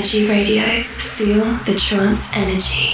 Energy Radio. Feel the trance energy.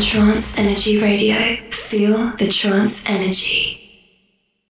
Trance Energy Radio. Feel the trance energy.